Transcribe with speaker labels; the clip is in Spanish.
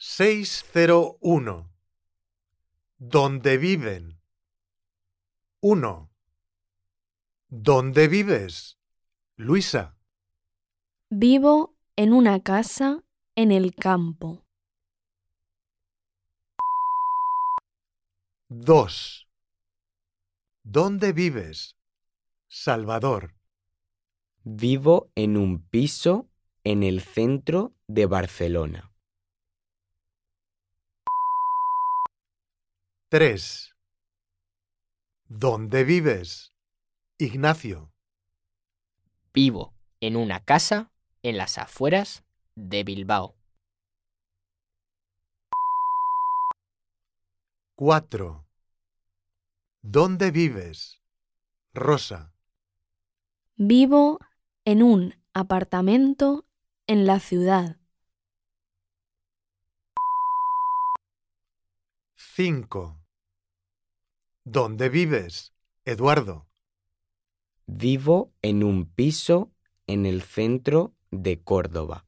Speaker 1: 601. ¿Dónde viven? 1. ¿Dónde vives, Luisa?
Speaker 2: Vivo en una casa en el campo.
Speaker 1: 2. ¿Dónde vives, Salvador?
Speaker 3: Vivo en un piso en el centro de Barcelona.
Speaker 1: 3. ¿Dónde vives, Ignacio?
Speaker 4: Vivo en una casa en las afueras de Bilbao.
Speaker 1: 4. ¿Dónde vives, Rosa?
Speaker 2: Vivo en un apartamento en la ciudad.
Speaker 1: 5. ¿Dónde vives, Eduardo?
Speaker 3: Vivo en un piso en el centro de Córdoba.